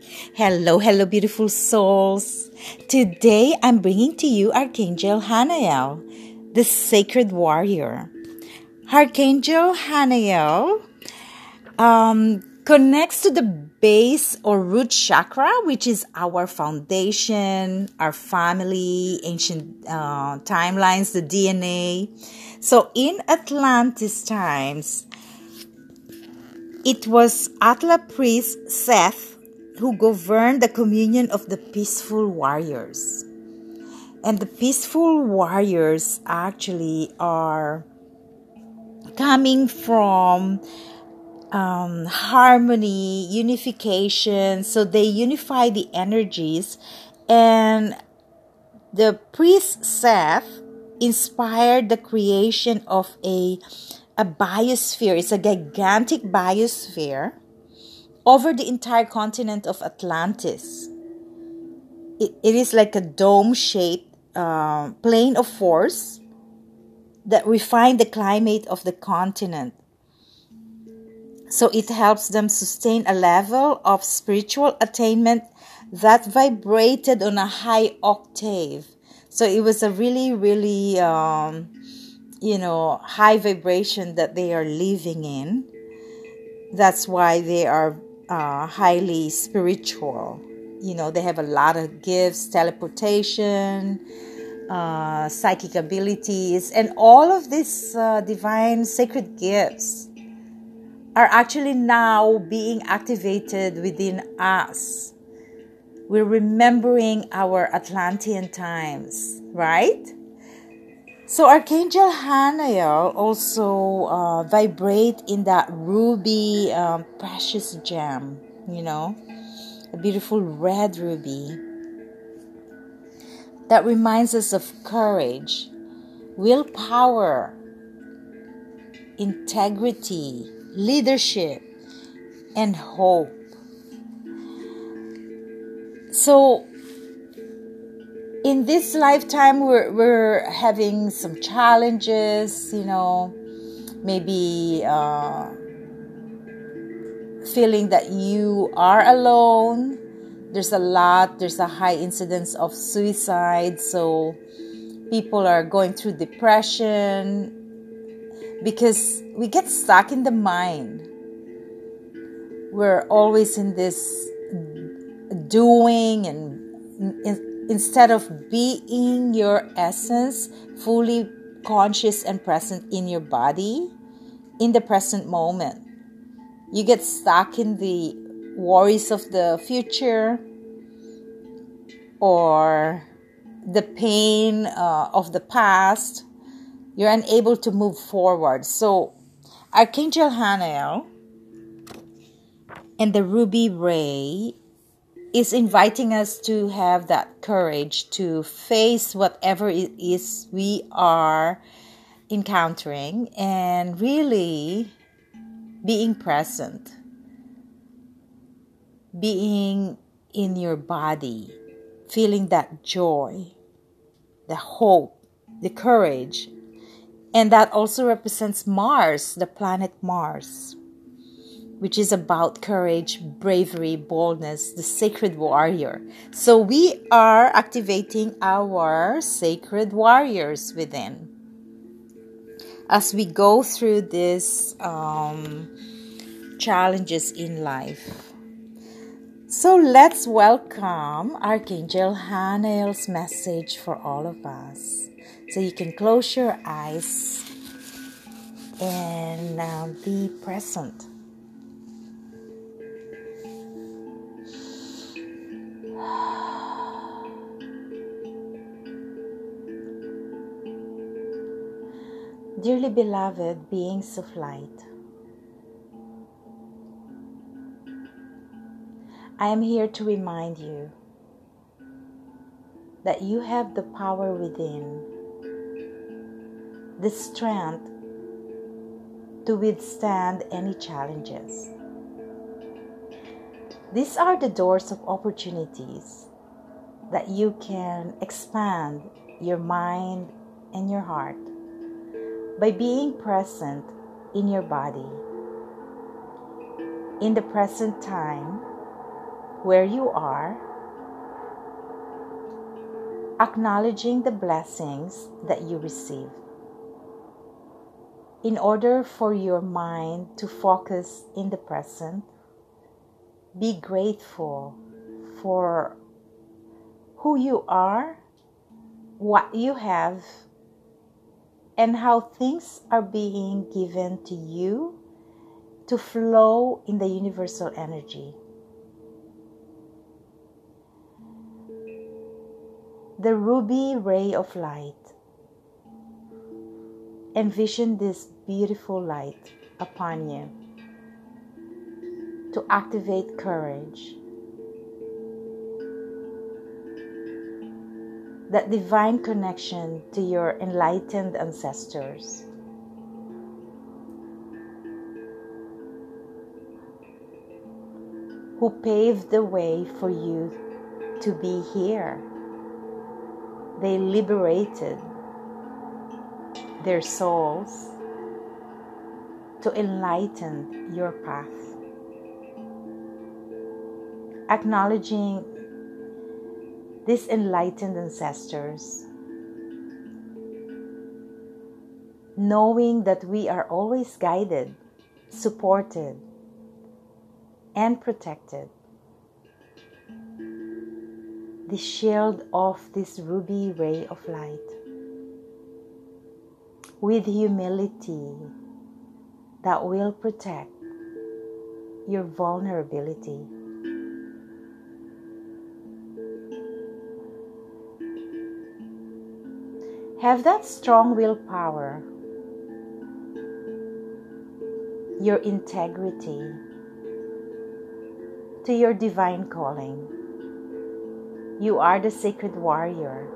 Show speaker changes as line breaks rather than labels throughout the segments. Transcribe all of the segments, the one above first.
Hello, hello, beautiful souls. Today I'm bringing to you Archangel Hanael, the sacred warrior. Archangel Hanael um, connects to the base or root chakra, which is our foundation, our family, ancient uh, timelines, the DNA. So in Atlantis times, it was Atla priest Seth who governed the communion of the peaceful warriors. And the peaceful warriors actually are coming from um, harmony, unification. So they unify the energies. And the priest Seth inspired the creation of a, a biosphere. It's a gigantic biosphere over the entire continent of Atlantis. it, it is like a dome shaped uh, plane of force that refine the climate of the continent. So it helps them sustain a level of spiritual attainment that vibrated on a high octave. So it was a really, really, um, you know, high vibration that they are living in. That's why they are uh, highly spiritual. You know, they have a lot of gifts, teleportation, uh, psychic abilities, and all of these uh, divine sacred gifts are actually now being activated within us. We're remembering our Atlantean times, right? So Archangel Hanael also uh, vibrate in that ruby um, precious gem, you know, a beautiful red ruby that reminds us of courage, willpower, integrity, leadership, and hope. So, in this lifetime, we're, we're having some challenges, you know, maybe uh, feeling that you are alone. There's a lot, there's a high incidence of suicide, so people are going through depression, because we get stuck in the mind. We're always in this doing and instead of being your essence, fully conscious and present in your body, in the present moment. You get stuck in the worries of the future or the pain uh, of the past you're unable to move forward. So, Archangel Hanael and the ruby ray is inviting us to have that courage to face whatever it is we are encountering and really being present, being in your body, feeling that joy, the hope, the courage, and that also represents Mars, the planet Mars, which is about courage, bravery, boldness, the sacred warrior. So we are activating our sacred warriors within. As we go through these um, challenges in life. So let's welcome Archangel Hanael's message for all of us. So you can close your eyes and uh, be present. Dearly beloved beings of light, I am here to remind you that you have the power within the strength to withstand any challenges. These are the doors of opportunities that you can expand your mind and your heart by being present in your body. In the present time, where you are, acknowledging the blessings that you receive. In order for your mind to focus in the present, be grateful for who you are, what you have, and how things are being given to you to flow in the universal energy. The ruby ray of light. Envision this beautiful light upon you to activate courage that divine connection to your enlightened ancestors. Who paved the way for you to be here. They liberated their souls to enlighten your path. Acknowledging these enlightened ancestors, knowing that we are always guided, supported, and protected. The shield of this ruby ray of light with humility that will protect your vulnerability. Have that strong willpower, your integrity to your divine calling. You are the sacred warrior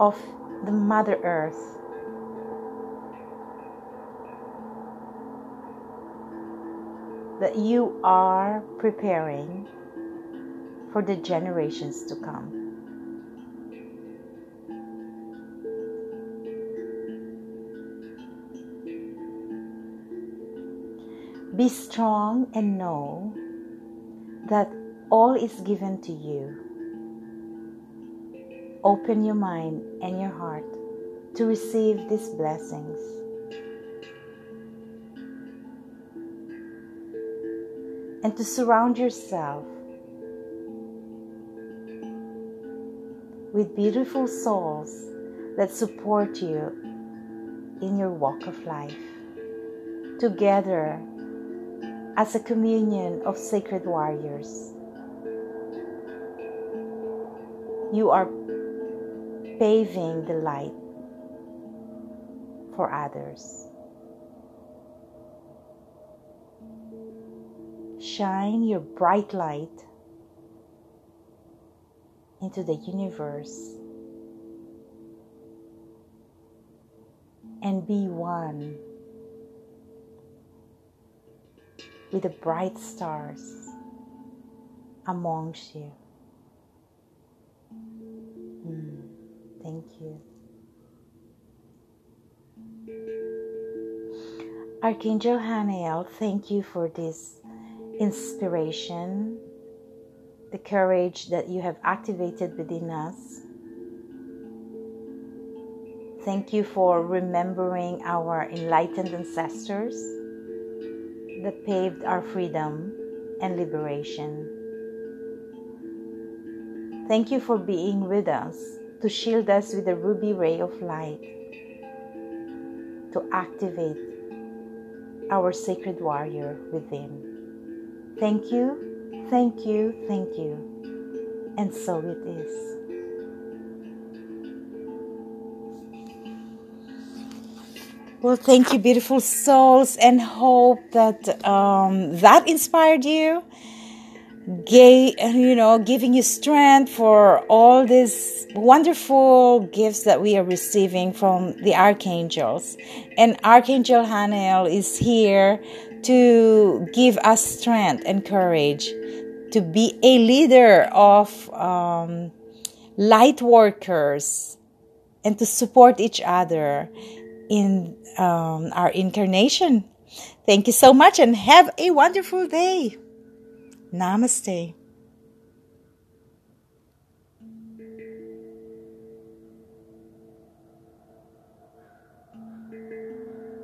of the Mother Earth. That you are preparing for the generations to come. Be strong and know that all is given to you. Open your mind and your heart to receive these blessings. And to surround yourself with beautiful souls that support you in your walk of life. Together, as a communion of sacred warriors. You are paving the light for others. Shine your bright light into the universe and be one with the bright stars amongst you. Mm, thank you. Archangel Hanael, thank you for this inspiration, the courage that you have activated within us. Thank you for remembering our enlightened ancestors that paved our freedom and liberation. Thank you for being with us to shield us with a ruby ray of light to activate our sacred warrior within. Thank you, thank you, thank you. And so it is. Well, thank you, beautiful souls, and hope that um, that inspired you, gave, you know, giving you strength for all these wonderful gifts that we are receiving from the archangels. And Archangel Hanael is here to give us strength and courage to be a leader of um, light workers and to support each other in um, our incarnation. Thank you so much and have a wonderful day. Namaste.